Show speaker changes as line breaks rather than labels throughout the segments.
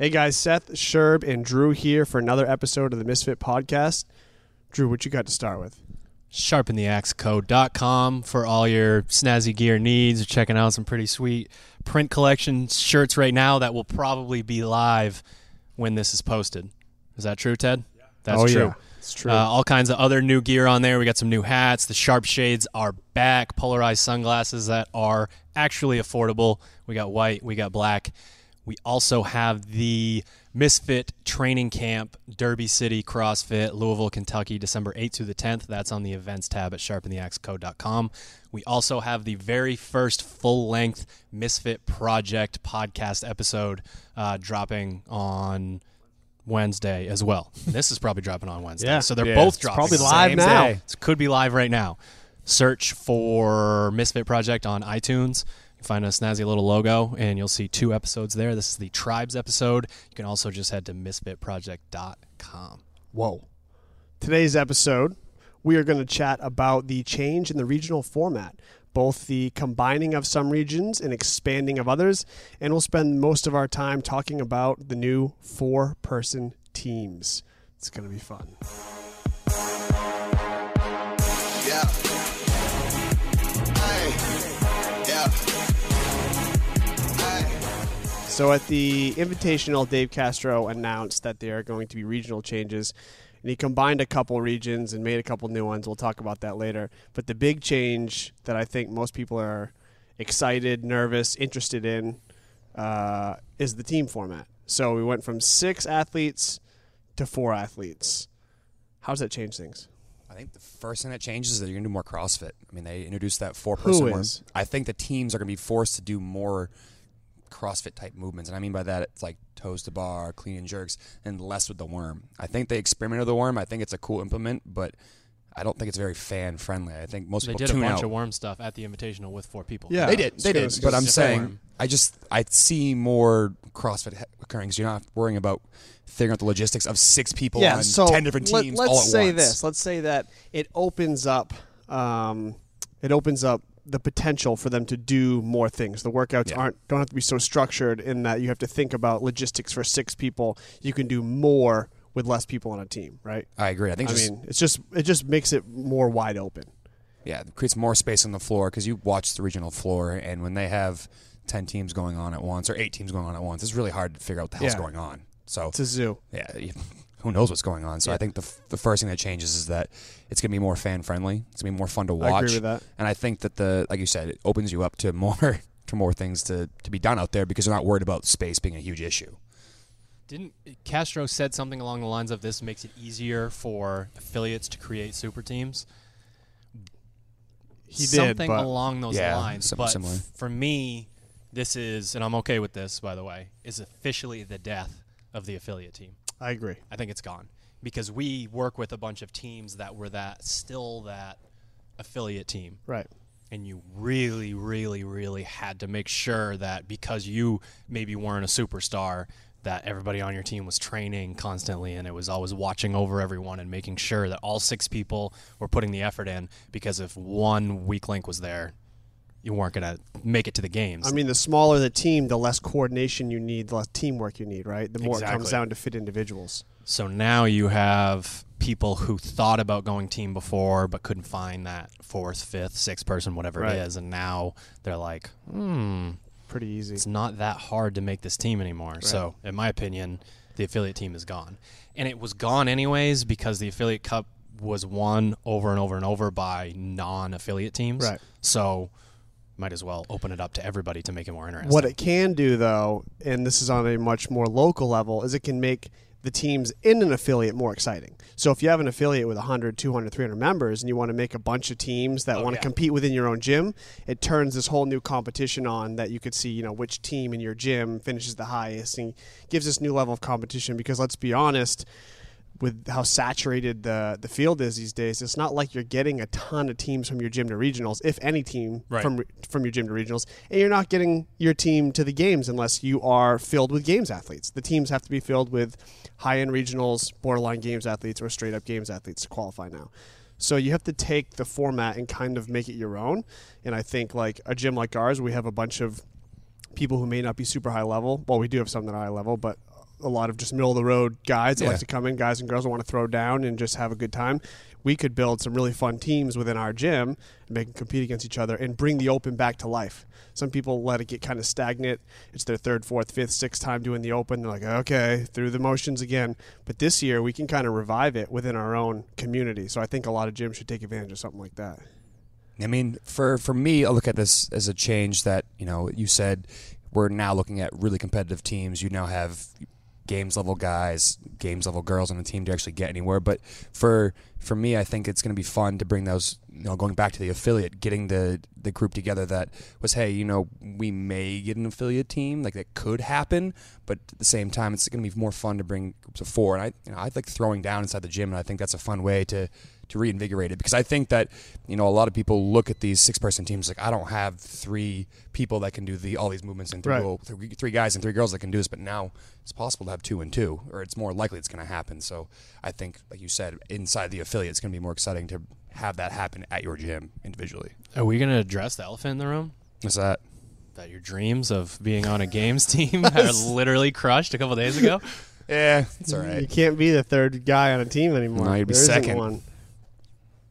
Hey guys, Seth, Sherb, and Drew here for another episode of the Misfit Podcast. Drew, what you got to start with?
sharpentheaxeco.com for all your snazzy gear needs. We're checking out some pretty sweet print collection shirts right now that will probably be live when this is posted. Is that true, Ted? Yeah. That's
oh,
true.
Yeah, it's true.
Uh, all kinds of other new gear on there. We got some new hats. The sharp shades are back. Polarized sunglasses that are actually affordable. We got white. We got black. We also have the Misfit Training Camp, Derby City CrossFit, Louisville, Kentucky, December 8th through the 10th. That's on the events tab at sharpentheaxeco.com. We also have the very first full length Misfit Project podcast episode uh, dropping on Wednesday as well. This is probably dropping on Wednesday.
Yeah.
So they're
Yeah,
both
it's
dropping.
probably live
same
now.
day. It could be live right now. Search for Misfit Project on iTunes. You find a snazzy little logo, and you'll see two episodes there. This is the Tribes episode. You can also just head to misfitproject.com.
Whoa. Today's episode, we are going to chat about the change in the regional format, both the combining of some regions and expanding of others, and we'll spend most of our time talking about the new four person teams. It's going to be fun. So at the Invitational, Dave Castro announced that there are going to be regional changes. And he combined a couple regions and made a couple new ones. We'll talk about that later. But the big change that I think most people are excited, nervous, interested in uh, is the team format. So we went from six athletes to four athletes. How does that change things?
I think the first thing that changes is that you're going to do more CrossFit. I mean, they introduced that four person
Who is?
I think the teams are going to be forced to do more CrossFit type movements. And I mean by that, it's like toes to bar, clean and jerks, and less with the worm. I think they experimented with the worm. I think it's a cool implement, but I don't think it's very fan friendly. I think most people.
They
people
did a bunch
out.
of worm stuff at the Invitational with four people.
Yeah.
They did, they did. But I'm saying,
different.
I just I see more CrossFit occurring. So you're not worrying about figuring out the logistics of six people
yeah,
on
so
ten different
let-
teams
let's
all at
say
once.
this. Let's say that it opens up. Um, it opens up the potential for them to do more things. The workouts
Yeah.
aren't don't have to be so structured in that you have to think about logistics for six people. You can do more with less people on a team, right?
I agree. I think
I
just
mean, it's just it just makes it more wide open.
Yeah, it creates more space on the floor because you watch the regional floor, and when they have ten teams going on at once or eight teams going on at once, it's really hard to figure out what the hell's
Yeah.
going on. So
It's a zoo.
yeah, who knows what's going on? So I think the f- the first thing that changes is that it's gonna be more fan friendly. It's gonna be more fun to watch.
I agree with that.
And I think that the like you said, it opens you up to more to more things to to be done out there because you're not worried about space being a huge issue.
Didn't Castro said something along the lines of this makes it easier for affiliates to create super teams?
He did,
something
but
along those
Yeah,
lines.
something
But
similar.
for me, this is, and I'm okay with this, by the way, is officially the death of the affiliate team.
I agree.
I think it's gone because we work with a bunch of teams that were that still that affiliate team
Right.
and you really, really, really had to make sure that because you maybe weren't a superstar, that everybody on your team was training constantly and it was always watching over everyone and making sure that all six people were putting the effort in. Because if one weak link was there, you weren't going to make it to the games.
I mean, the smaller the team, the less coordination you need, the less teamwork you need, right? The more it comes down to fit individuals.
So now you have people who thought about going team before but couldn't find that fourth, fifth, sixth person, whatever
Right.
it is, and now they're like, hmm,
Pretty easy.
it's not that hard to make this team anymore. So, in my opinion, the affiliate team is gone, and it was gone anyways because the affiliate cup was won over and over and over by non-affiliate teams.
Right.
So, might as well open it up to everybody to make it more interesting.
What it can do, though, and this is on a much more local level, is it can make the teams in an affiliate more exciting. So if you have an affiliate with 100, 200, 300 members and you want to make a bunch of teams that
Oh,
want
yeah.
to compete within your own gym, it turns this whole new competition on that you could see, you know, which team in your gym finishes the highest and gives this new level of competition because let's be honest, with how saturated the the field is these days, it's not like you're getting a ton of teams from your gym to regionals, if any team
Right.
from from your gym to regionals, and you're not getting your team to the games unless you are filled with games athletes. The teams have to be filled with high end regionals, borderline games athletes, or straight up games athletes to qualify now. So you have to take the format and kind of make it your own. And I think like a gym like ours, we have a bunch of people who may not be super high level. Well, we do have some that are high level, but a lot of just middle of the road guys that
Yeah.
like to come in, guys and girls that want to throw down and just have a good time. We could build some really fun teams within our gym and make them compete against each other and bring the open back to life. Some people let it get kind of stagnant. It's their third, fourth, fifth, sixth time doing the open. They're like, okay, through the motions again. But this year, we can kind of revive it within our own community. So I think a lot of gyms should take advantage of something like that.
I mean, for for me, I look at this as a change that you know you said we're now looking at really competitive teams. You now have games level guys, games level girls on the team to actually get anywhere. But for for me, I think it's going to be fun to bring those. You know, going back to the affiliate, getting the the group together that was, hey, you know, we may get an affiliate team, like that could happen, but at the same time, it's going to be more fun to bring groups of four. And I, you know, I like throwing down inside the gym, and I think that's a fun way to to reinvigorate it because I think that you know a lot of people look at these six person teams like I don't have three people that can do the all these movements and three,
Right.
three, three guys and three girls that can do this, but now it's possible to have two and two, or it's more likely it's going to happen. So I think, like you said, inside the affiliate, it's going to be more exciting to have that happen at your gym individually.
Are we going to address the elephant in the room?
What's that?
That your dreams of being on a games team are literally crushed a couple days ago?
Yeah, it's all right.
You can't be the third guy on a team anymore.
No, you'd be
There isn't
second.
one.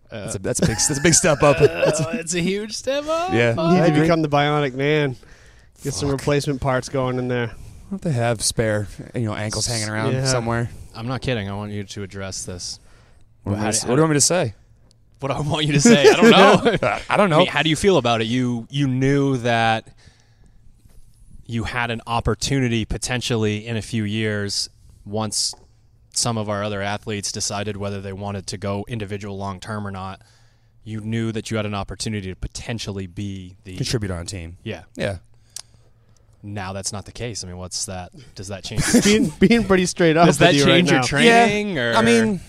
That's a, that's a big that's a big step up. Oh, that's a-
Oh, it's a huge step up.
Yeah.
You need to become the bionic man. Get some replacement parts going in there.
What if they have spare, you know, ankles hanging around
Yeah.
somewhere?
I'm not kidding. I want you to address this.
What, do you
How
want
do-
me to- what do you want me to say?
What I want you to say, I don't know.
I don't know.
I mean, how do you feel about it? You you knew that you had an opportunity potentially in a few years once some of our other athletes decided whether they wanted to go individual long term or not. You knew that you had an opportunity to potentially be the
Contribute on a team.
yeah.
Yeah.
Now that's not the case. I mean, what's that? Does that change?
being being pretty straight up.
Does
with
that
you
change
right
your
now.
training? Or
I mean,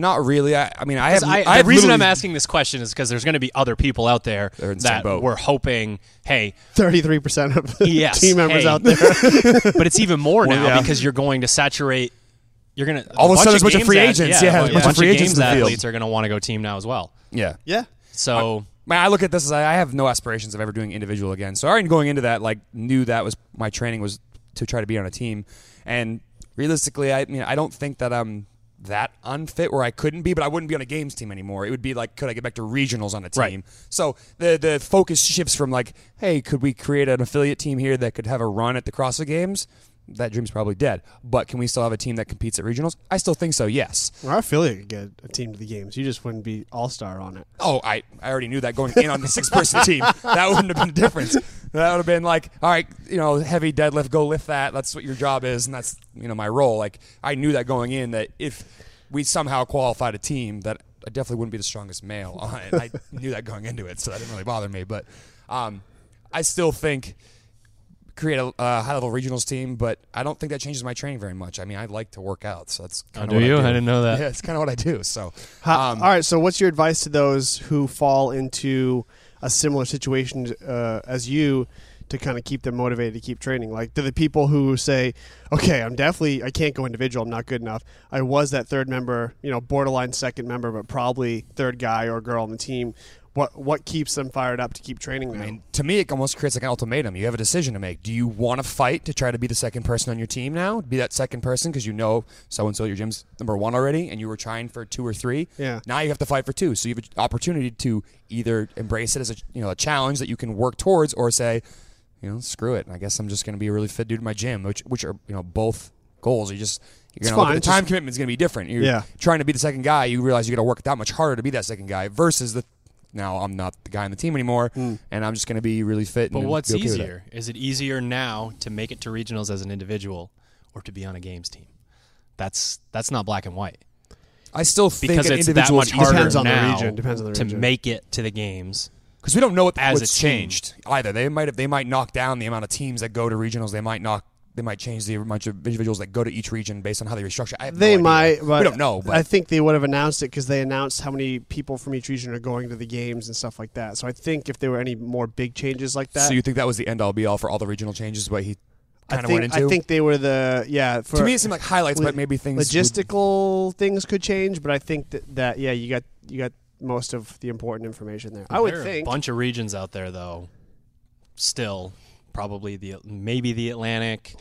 not really. I, I mean, I have.
'Cause I,
I
the
have
reason I'm asking this question is because there's going to be other people out there
They're the same
that
boat.
were hoping, hey,
Thirty-three percent of the
Yes,
team members
hey.
out there.
but it's even more now
yeah.
because you're going to saturate. You're going to
All of a sudden there's a bunch of free
games
agents.
ath-
Yeah,
a
there's a bunch of free agents
games
in the field.
athletes are going to want to go team now as well.
Yeah.
yeah,
So
Man, I look at this as I I have no aspirations of ever doing individual again. So I already going into that, like, knew that was my training was to try to be on a team. And realistically, I mean, I don't think that I'm that unfit where I couldn't be, but I wouldn't be on a games team anymore. It would be like, could I get back to regionals on a team?
Right.
So the the focus shifts from like, hey, could we create an affiliate team here that could have a run at the CrossFit Games? That dream's probably dead. But can we still have a team that competes at regionals? I still think so. Yes.
our affiliate could get a team to the games. You just wouldn't be all star on it.
Oh, I, I already knew that going in on the six person team. That wouldn't have been a difference. That would have been like, all right, you know, heavy deadlift, go lift that. That's what your job is, and that's you know my role. Like I knew that going in that if we somehow qualified a team, that I definitely wouldn't be the strongest male on it. I knew that going into it, so that didn't really bother me. But um, I still think create a uh, high level regionals team, but I don't think that changes my training very much. I mean, I like to work out, so that's kind of
do
what
you?
I,
I
do.
didn't know that.
Yeah, it's kind of what I do. So
How,
um,
all right. So, what's your advice to those who fall into a similar situation uh, as you to kind of keep them motivated to keep training? Like, to the people who say, "Okay, I'm definitely I can't go individual. I'm not good enough. I was that third member, you know, borderline second member, but probably third guy or girl on the team." What what keeps them fired up to keep training? Now?
I mean, to me, it almost creates like an ultimatum. You have a decision to make. Do you want to fight to try to be the second person on your team now? Be that second person because you know so and so your gym's number one already, and you were trying for two or three.
Yeah.
Now you have to fight for two. So you have an opportunity to either embrace it as a you know a challenge that you can work towards, or say, you know, screw it. I guess I'm just going to be a really fit dude in my gym, which which are you know both goals. You just you're going to the time commitment is going to be different. You're
Yeah.
trying to be the second guy. You realize you got to work that much harder to be that second guy versus the now I'm not the guy on the team anymore, hmm. and I'm just going to be really fit.
But
and
what's
okay
easier? Is it easier now to make it to regionals as an individual or to be on a games team? That's that's not black and white.
I still think
Because
an
it's that much harder
Depends on the
now
region, depends on the
to make it to the games.
because we don't know what
As
what's
a
changed either. They might have, they might knock down the amount of teams that go to regionals. They might knock they might change the amount of individuals that go to each region based on how they restructure. I have
They
no
might, but
we don't know. But
I think they would have announced it because they announced how many people from each region are going to the games and stuff like that. So I think if there were any more big changes like that,
so you think that was the end all be all for all the regional changes? What he kind of went into.
I think they were the yeah. For
to me, it seemed like highlights,
lo-
but maybe things would-
logistical things could change, but I think that, that yeah, you got you got most of the important information there. I would
there are
think.
a bunch of regions out there though. Still, probably the maybe the Atlantic,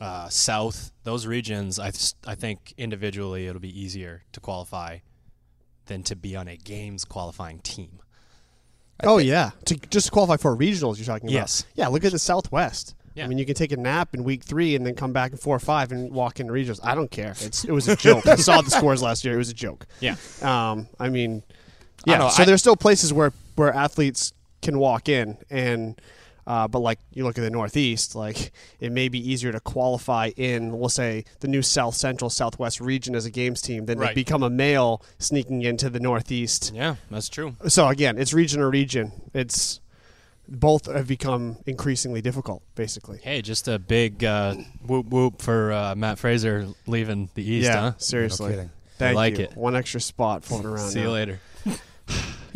uh, South, those regions, I I think individually it'll be easier to qualify than to be on a games qualifying team.
Oh yeah, to just qualify for regionals, you're talking about.
Yes.
Yeah, look at the Southwest.
Yeah.
I mean, you can take a nap in week three and then come back in four or five and walk into regionals. I don't care. It's it was a joke. I saw the scores last year. It was a joke.
Yeah.
Um, I mean,
I
yeah.
know,
so
I-
there's still places where where athletes can walk in, and uh, but like you look at the Northeast, like it may be easier to qualify in, we'll say, the new South Central Southwest region as a games team than to become a male sneaking into the Northeast.
Yeah, that's true.
So again, it's region or region. It's both have become increasingly difficult, basically.
Hey, just a big uh, whoop whoop for uh, Matt Fraser leaving the East,
yeah,
huh?
seriously.
No kidding.
Thank
like
you.
it.
One extra spot floating around.
See you
now.
later.
You
Good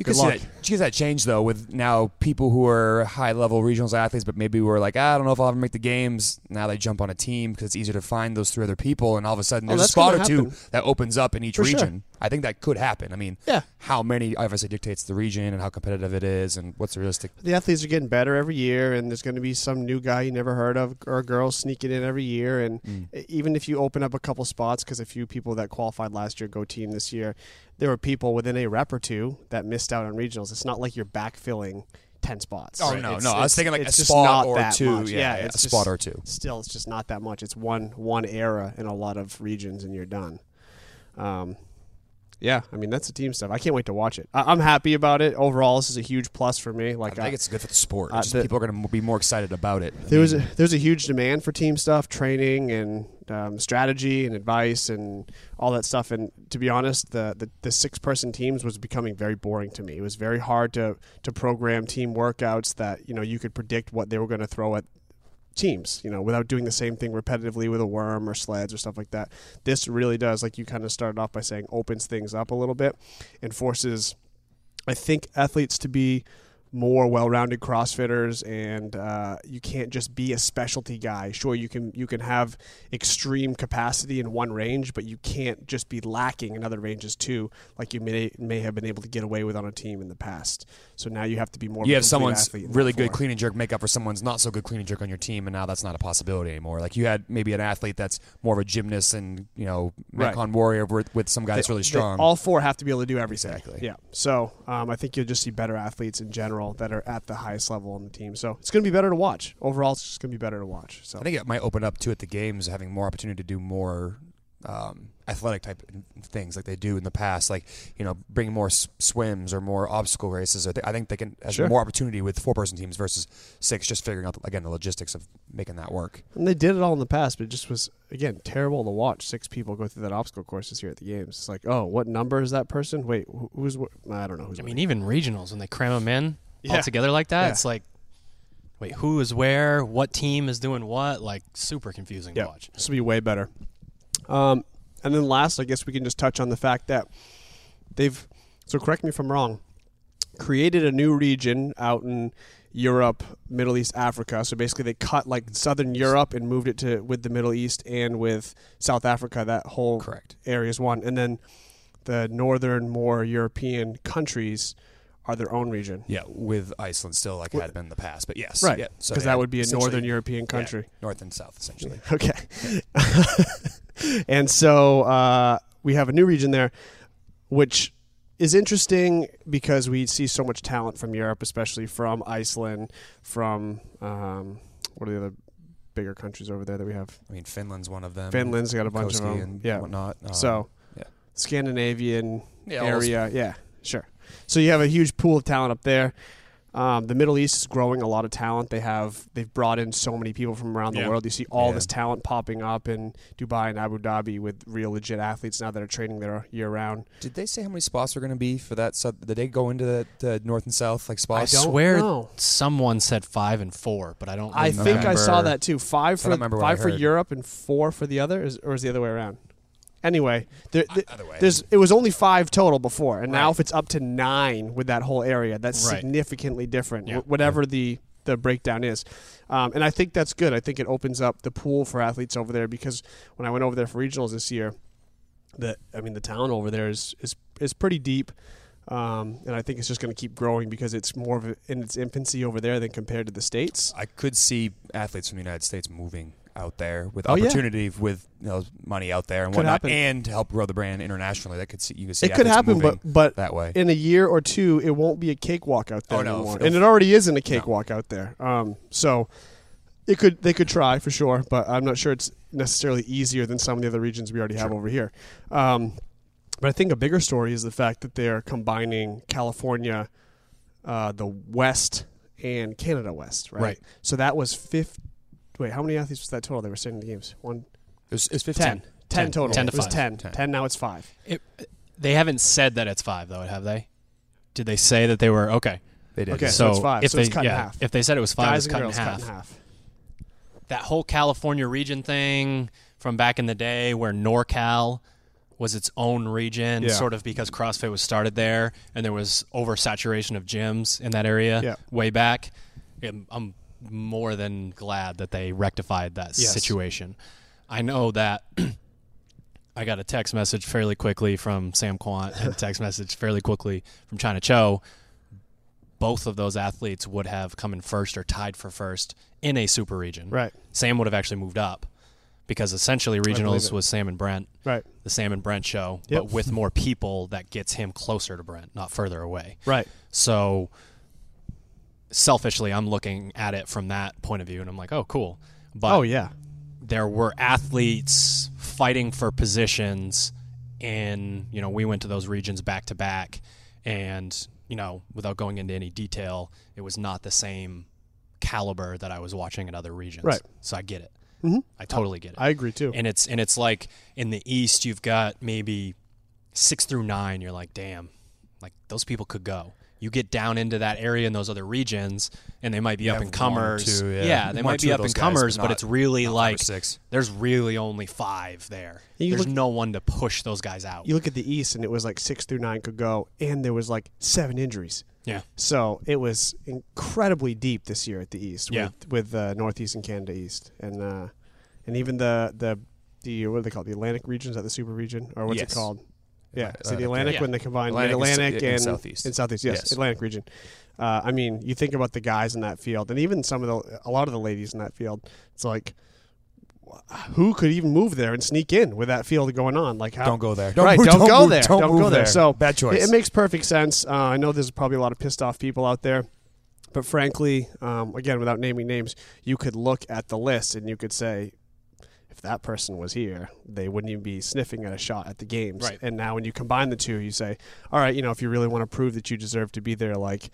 can see
luck.
that, you can see that change though with now people who are high level regionals athletes, but maybe were like, "Ah, I don't know if I'll ever make the games. Now they jump on a team because it's easier to find those three other people, and all of a sudden
Oh,
there's a spot or
gonna
two that opens up in each
For sure.
region. I think that could happen. I mean,
Yeah.
how many obviously dictates the region and how competitive it is, and what's realistic.
The athletes are getting better every year, and there's going to be some new guy you never heard of or girl sneaking in every year. And
Mm.
even if you open up a couple spots, because a few people that qualified last year go team this year, there were people within a rep or two that missed out on regionals. It's not like you're backfilling ten spots.
Oh
Right?
no,
It's-
no, I was thinking like a
just
spot
not
or
that
two.
much.
Yeah,
Yeah,
yeah,
it's
a
just-
spot or two.
still it's just not that much. It's one one era in a lot of regions, and you're done. Um, yeah, I mean that's the team stuff. I can't wait to watch it. I, I'm happy about it overall. This is a huge plus for me. Like
I think it's good for the sport.
uh, the-
people are going to be more excited about it.
there was a, there's a huge demand for team stuff, training and um, strategy and advice and all that stuff. And to be honest, the, the, the six person teams was becoming very boring to me. It was very hard to to program team workouts that you know you could predict what they were going to throw at teams, you know, without doing the same thing repetitively with a worm or sleds or stuff like that. This really does, like you kind of started off by saying, opens things up a little bit and forces, I think, athletes to be more well-rounded CrossFitters, and uh, you can't just be a specialty guy. Sure, you can you can have extreme capacity in one range, but you can't just be lacking in other ranges too, like you may may have been able to get away with on a team in the past. So now you have to be more.
you have someone's really good clean and jerk make up for someone's not so good clean and jerk on your team, and now that's not a possibility anymore. Like you had maybe an athlete that's more of a gymnast and you know
Right.
Warrior with, with some guy that's
They-
really
they-
strong.
all four have to be able to do everything.
Exactly.
Yeah. So um, I think you'll just see better athletes in general that are at the highest level on the team. So it's going to be better to watch. Overall, it's just going to be better to watch. So
I think it might open up too at the games, having more opportunity to do more um, athletic type things like they do in the past, like you know, bring more s- swims or more obstacle races. Or th- I think they can have
Sure.
more opportunity with four person teams versus six, just figuring out again the logistics of making that work.
and they did it all in the past, but it just was again terrible to watch. Six people go through that obstacle course this year at the games. It's like, oh, what number is that person? Wait, who's? wh- I don't know who's.
I mean, even regionals when they cram them in
Yeah.
all together like that,
Yeah.
it's like, wait, who is where? What team is doing what? Like super confusing
Yeah,
to watch.
this will be way better. Um, and then last, I guess we can just touch on the fact that they've. So correct me if I'm wrong. Created a new region out in Europe, Middle East, Africa. So basically, they cut like Southern Europe and moved it to with the Middle East and with South Africa. That whole
Correct.
area is one, and then the northern, more European countries are their own region.
Yeah, with Iceland still like it had been in the past, but yes,
Right,
yeah,
because
so,
that would be a northern European
yeah,
country.
north and south essentially.
Okay. and so uh, we have a new region there, which is interesting because we see so much talent from Europe, especially from Iceland, from um, what are the other bigger countries over there that we have?
I mean, Finland's one of them.
Finland's got a bunch of them.
and
yeah.
whatnot. Um,
so
yeah.
Scandinavian
yeah,
area. Yeah, sure. So you have a huge pool of talent up there. Um, the Middle East is growing a lot of talent. They have they've brought in so many people from around the
Yeah.
world. You see all
Yeah.
this talent popping up in Dubai and Abu Dhabi with real legit athletes now that are training there year round.
Did they say how many spots are going to be for that? So did they go into the, the north and south like spots?
don't
swear
know.
someone said five and four, but I don't.
I
remember.
think I saw that too. Five for
don't remember what
five for. Europe and four for the other, is, or is the other way around? Anyway, there, there- there's it was only five total before, and now if it's up to nine with that whole area, that's
Right.
significantly different.
Yeah.
wh- Whatever the the breakdown is, um, and I think that's good. I think it opens up the pool for athletes over there because when I went over there for regionals this year, the I mean the talent over there is is is pretty deep. Um, and I think it's just going to keep growing because it's more of a, in its infancy over there than compared to the states.
I could see athletes from the United States moving out there with
Oh, yeah.
opportunity with you know, money out there and
Could
whatnot,
happen.
and to help grow the brand internationally. That could see you could see
it could happen, but but
that way.
in a year or two, it won't be a cakewalk out there
Oh, no.
anymore, and it already isn't a cakewalk out there. Um, so it could they could try for sure, but I'm not sure it's necessarily easier than some of the other regions we already have over here. Um, but I think a bigger story is the fact that they're combining California, uh, the West, and Canada West, right?
Right.
So that was fifth. Wait, how many athletes was that total? They were saying in the games one.
It was, it was 15.
10. 10
Ten.
total.
Ten to
it was
five.
10.
Ten.
10. Now it's 5.
It, they haven't said that it's five though, have they? Did they say that they were okay?
They did.
Okay, so
So,
it's five.
if
So
they
it's cut in
yeah,
half.
if they said it was five,
Guys
it's cut
girls
in
cut
half.
in half.
That whole California region thing from back in the day, where NorCal was its own region,
Yeah.
sort of because CrossFit was started there, and there was oversaturation of gyms in that area
Yeah.
way back. I'm- I'm more than glad that they rectified that
Yes.
situation. I know that I got a text message fairly quickly from Sam Kwant and a text message fairly quickly from Chyna Cho. Both of those athletes would have come in first or tied for first in a super region.
Right.
Sam would have actually moved up because essentially regionals was Sam and Brent,
Right.
the Sam and Brent show,
Yep.
but with more people that gets him closer to Brent, not further away.
Right.
So selfishly, I'm looking at it from that point of view, and I'm like, oh, cool. But
oh yeah.
there were athletes fighting for positions in you know we went to those regions back to back and you know without going into any detail it was not the same caliber that i was watching in other regions
Right.
so i get it
Mhm.
i totally get it
I agree too.
and it's and it's like in the east you've got maybe six through nine you're like damn like those people could go you get down into that area in those other regions and they might be
You
up and comers
two, yeah.
they
One
might be up and comers
but
but
not-
it's really
not five or
like
six.
there's really only five there there's
look-
no one to push those guys out
you look at the East, and it was like six through nine could go, and there was like seven injuries.
yeah
So it was incredibly deep this year at the East
Yeah.
with with uh, Northeast and Canada East, and uh, and even the the the what do they call it? the Atlantic region? Is that the super region or what's
Yes.
it called? Yeah,
Uh,
so the Atlantic
yeah.
when they combine
Atlantic
the
and s-
Atlantic
and
and,
Southeast.
and Southeast, yes,
Yes.
Atlantic region. Uh, I mean, you think about the guys in that field, and even some of the a lot of the ladies in that field. It's like, who could even move there and sneak in with that field going on? Like, how,
Don't go there.
right,
move-
don't, go
move-
there.
Don't,
Don't,
move
go there. So
bad choice.
It, it makes perfect sense. Uh, I know there's probably a lot of pissed off people out there, but frankly, um, again, without naming names, you could look at the list and you could say, if that person was here, they wouldn't even be sniffing at a shot at the games.
Right.
And now when you combine the two, you say, all right, you know, if you really want to prove that you deserve to be there, like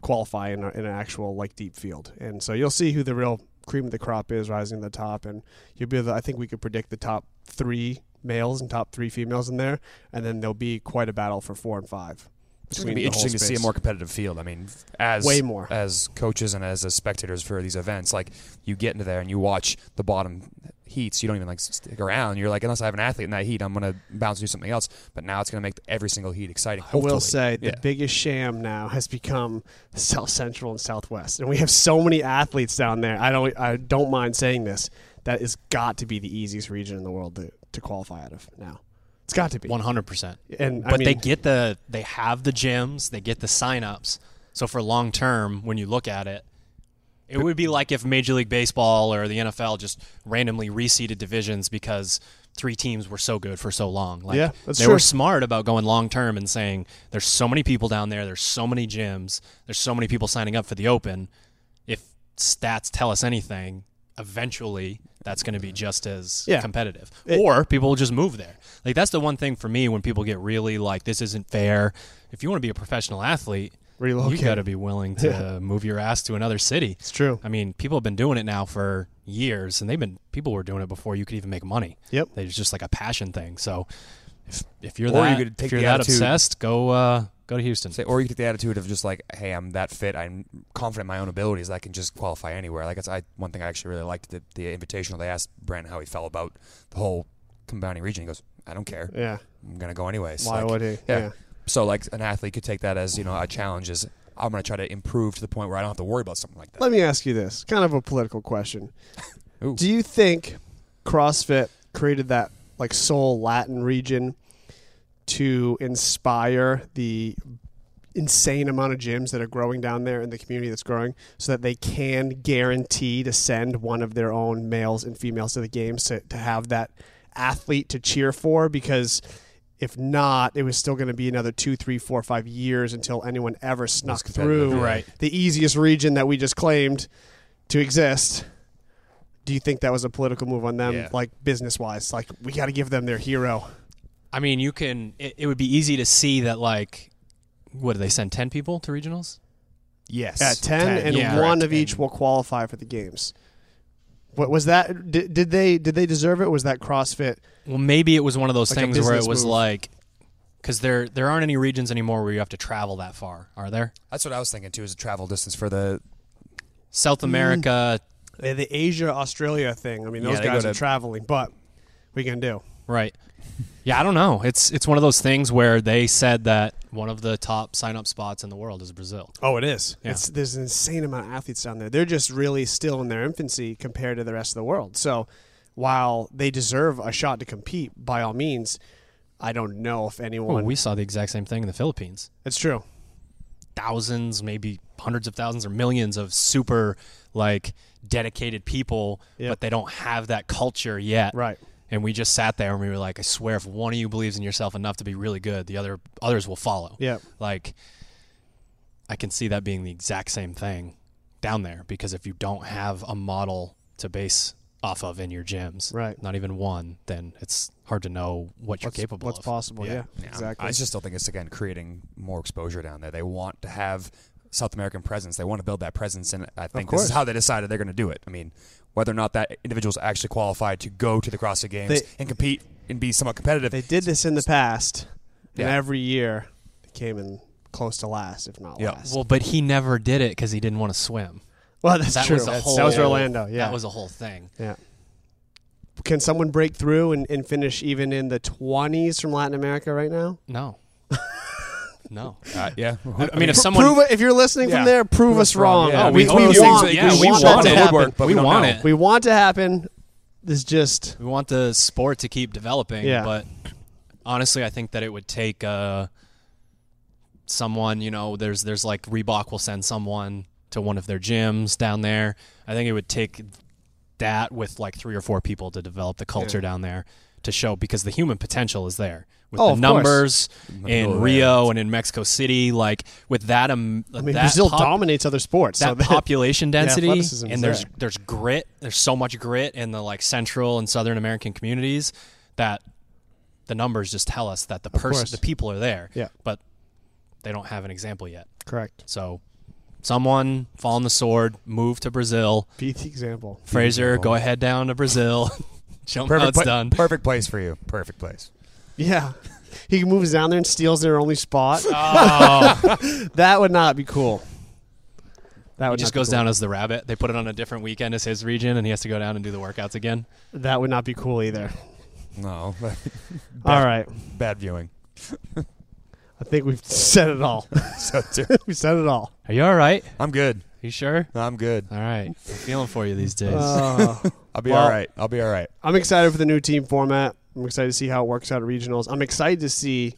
qualify in, a, in an actual like deep field. And so you'll see who the real cream of the crop is rising to the top, and you'll be. The, I think we could predict the top three males and top three females in there, and then there'll be quite a battle for four and five.
It's going to be interesting to see a more competitive field. I mean, as
Way more.
as coaches and as, as spectators for these events, like you get into there and you watch the bottom heats, you don't even like stick around. You're like, unless I have an athlete in that heat, I'm going to bounce and do something else. But now it's going to make every single heat exciting.
I will
hopefully.
say the biggest sham now has become South Central and Southwest, and we have so many athletes down there. I don't, I don't mind saying this. That has got to be the easiest region in the world to, to qualify out of now. It's got to be.
100%
And
but
I
they get the they have the gyms they get the signups so for long term when you look at it it would be like if major league baseball or the nfl just randomly reseeded divisions because three teams were so good for so long. Like
Yeah, that's
they
true.
were smart about going long term and saying there's so many people down there there's so many gyms there's so many people signing up for the open. If stats tell us anything eventually that's going to be just as
Yeah.
competitive.
It-
or people will just move there. Like that's the one thing for me when people get really like this isn't fair. If you want to be a professional athlete
relocate.
you got to be willing to move your ass to another city
It's true.
i mean people have been doing it now for years and they've been people were doing it before you could even make money
Yep.
it's just like a passion thing so if, if you're
Or
that
could take
if you're that
attitude-
obsessed go uh go to houston
Say, or you take the attitude of just like, hey, I'm that fit. I'm confident in my own abilities. I can just qualify anywhere. Like that's I, one thing I actually really liked the, the invitational. They asked Brent how he felt about the whole combining region. He goes, I don't care.
Yeah.
I'm gonna go anyways.
Why
Like,
would he?
yeah. So like an athlete could take that as you know a challenge. Is I'm gonna try to improve to the point where I don't have to worry about something like that.
Let me ask you this, kind of a political question.
Ooh.
Do you think CrossFit created that like Seoul Latin region to inspire the insane amount of gyms that are growing down there in the community that's growing so that they can guarantee to send one of their own males and females to the games to, to have that athlete to cheer for because if not it was still going to be another two three four five years until anyone ever snuck through
right.
the easiest region that we just claimed to exist do you think that was a political move on them
Yeah.
like business wise like we got to give them their hero
I mean, you can. It, it would be easy to see that. Like, what do they send ten people to regionals?
Yes.
at 10, and
yeah.
one
Correct.
of each
And-
will qualify for the games what was that did, did they did they deserve it was that crossfit
Well, maybe it was one of those
Like
things where it was
move.
like, because there there aren't any regions anymore where you have to travel that far, are there?
That's what I was thinking too. Is a travel distance for the
South mm. America,
the, the asia australia thing i mean those
Yeah,
guys are
to-
traveling but we can do
right? Yeah, I don't know. It's it's one of those things where they said that one of the top sign up spots in the world is Brazil.
Oh, it is.
Yeah.
It's there's an insane amount of athletes down there. They're just really still in their infancy compared to the rest of the world. So while they deserve a shot to compete, by all means, I don't know if
Well,
anyone.
we saw the exact same thing in the Philippines.
it's true.
Thousands, maybe hundreds of thousands or millions of super like dedicated people,
Yep.
but they don't have that culture yet.
Right.
And we just sat there and we were like, I swear, if one of you believes in yourself enough to be really good, the other others will follow.
Yeah.
Like, I can see that being the exact same thing down there because if you don't have a model to base off of in your gyms,
Right.
not even one, then it's hard to know what you're
What's,
capable
what's
of.
possible? Yeah.
Yeah.
Exactly.
I just still think it's again creating more exposure down there. They want to have South American presence. They want to build that presence, and I think this is how they decided they're going to do it. I mean, whether or not that individual is actually qualified to go to the CrossFit Games
They-
and compete and be somewhat competitive.
they did this in the past, and every year they came in close to last, if not
Yeah.
last.
Well, but he never did it because he didn't want to swim.
Well, that's
that
true.
was
That's-
whole.
that was Orlando. Yeah.
that was a whole thing.
Yeah. Can someone break through and, and finish even in the 20s from Latin America right now?
No, no.
Uh, yeah,
I mean, if someone
prove it if you're listening
Yeah.
from there. Prove, us wrong.
Yeah,
Oh,
we,
we
we,
totally
want,
think. Yeah,
we
we
want
want
that
it.
to happen.
Woodwork, but
we,
we don't
want
know.
it.
We want to happen. This just
We want the sport to keep developing,
Yeah.
but honestly, I think that it would take uh, someone. You know, there's there's like Reebok will send someone to one of their gyms down there. I think it would take that with like three or four people to develop the culture down there to show because the human potential is there with
Oh,
the
of course.
numbers in
Oh,
Rio and in Mexico City. Like with that, um,
I mean
that
Brazil
pop-
dominates other sports. so
that
that-
population density
athleticism is
and there's
there.
there's grit there's so much grit in the like central and southern american communities that the numbers just tell us that the person the people are there
Yeah.
but they don't have an example yet
correct.
so someone fall on the sword move to brazil
Be the example.
fraser
example.
go ahead down to brazil show them how
perfect,
it's
pla-
done
perfect place for you. Perfect place.
Yeah. He moves down there and steals their only spot.
oh,
that would not be cool. That
he
would
just goes
cool.
down as the rabbit they put it on a different weekend as his region and he has to go down and do the workouts again
That would not be cool either.
No,
All right.
bad viewing.
I think we've said it all.
So too.
we said it all.
are you all right
I'm good.
you sure
I'm good.
all right i'm feeling for you these days
Uh,
I'll be
Well-
all right. I'll be all right.
I'm excited for the new team format. I'm excited to see how it works out at regionals. I'm excited to see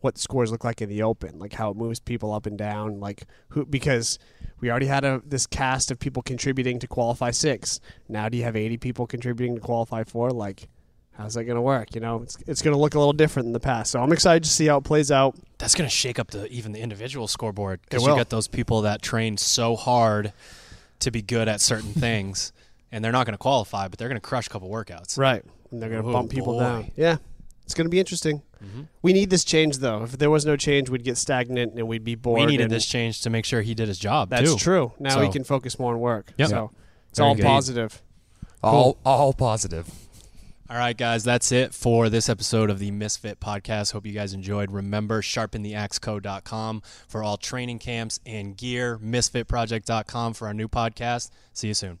what scores look like in the open, like how it moves people up and down, like who because we already had a this cast of people contributing to qualify six. Now do you have 80 people contributing to qualify four? Like, how's that going to work? You know, it's it's going to look a little different than the past. So I'm excited to see how it plays out.
that's going to shake up the even the individual scoreboard because you got those people that trained so hard to be good at certain things, and they're not going to qualify, but they're going to crush a couple workouts.
Right. And they're going to
Oh,
bump people
boy.
down. Yeah. It's going to be interesting. Mm-hmm. We need this change, though. If there was no change, we'd get stagnant and we'd be bored.
We needed this change to make sure he did his job.
That's
too.
true. Now
So-
he can focus more on work.
Yep.
So it's
Very
all
good.
positive.
All all positive.
All right, guys, that's it for this episode of the Misfit Podcast. Hope you guys enjoyed. Remember, sharpentheaxeco.com for all training camps and gear, misfitproject.com for our new podcast. See you soon.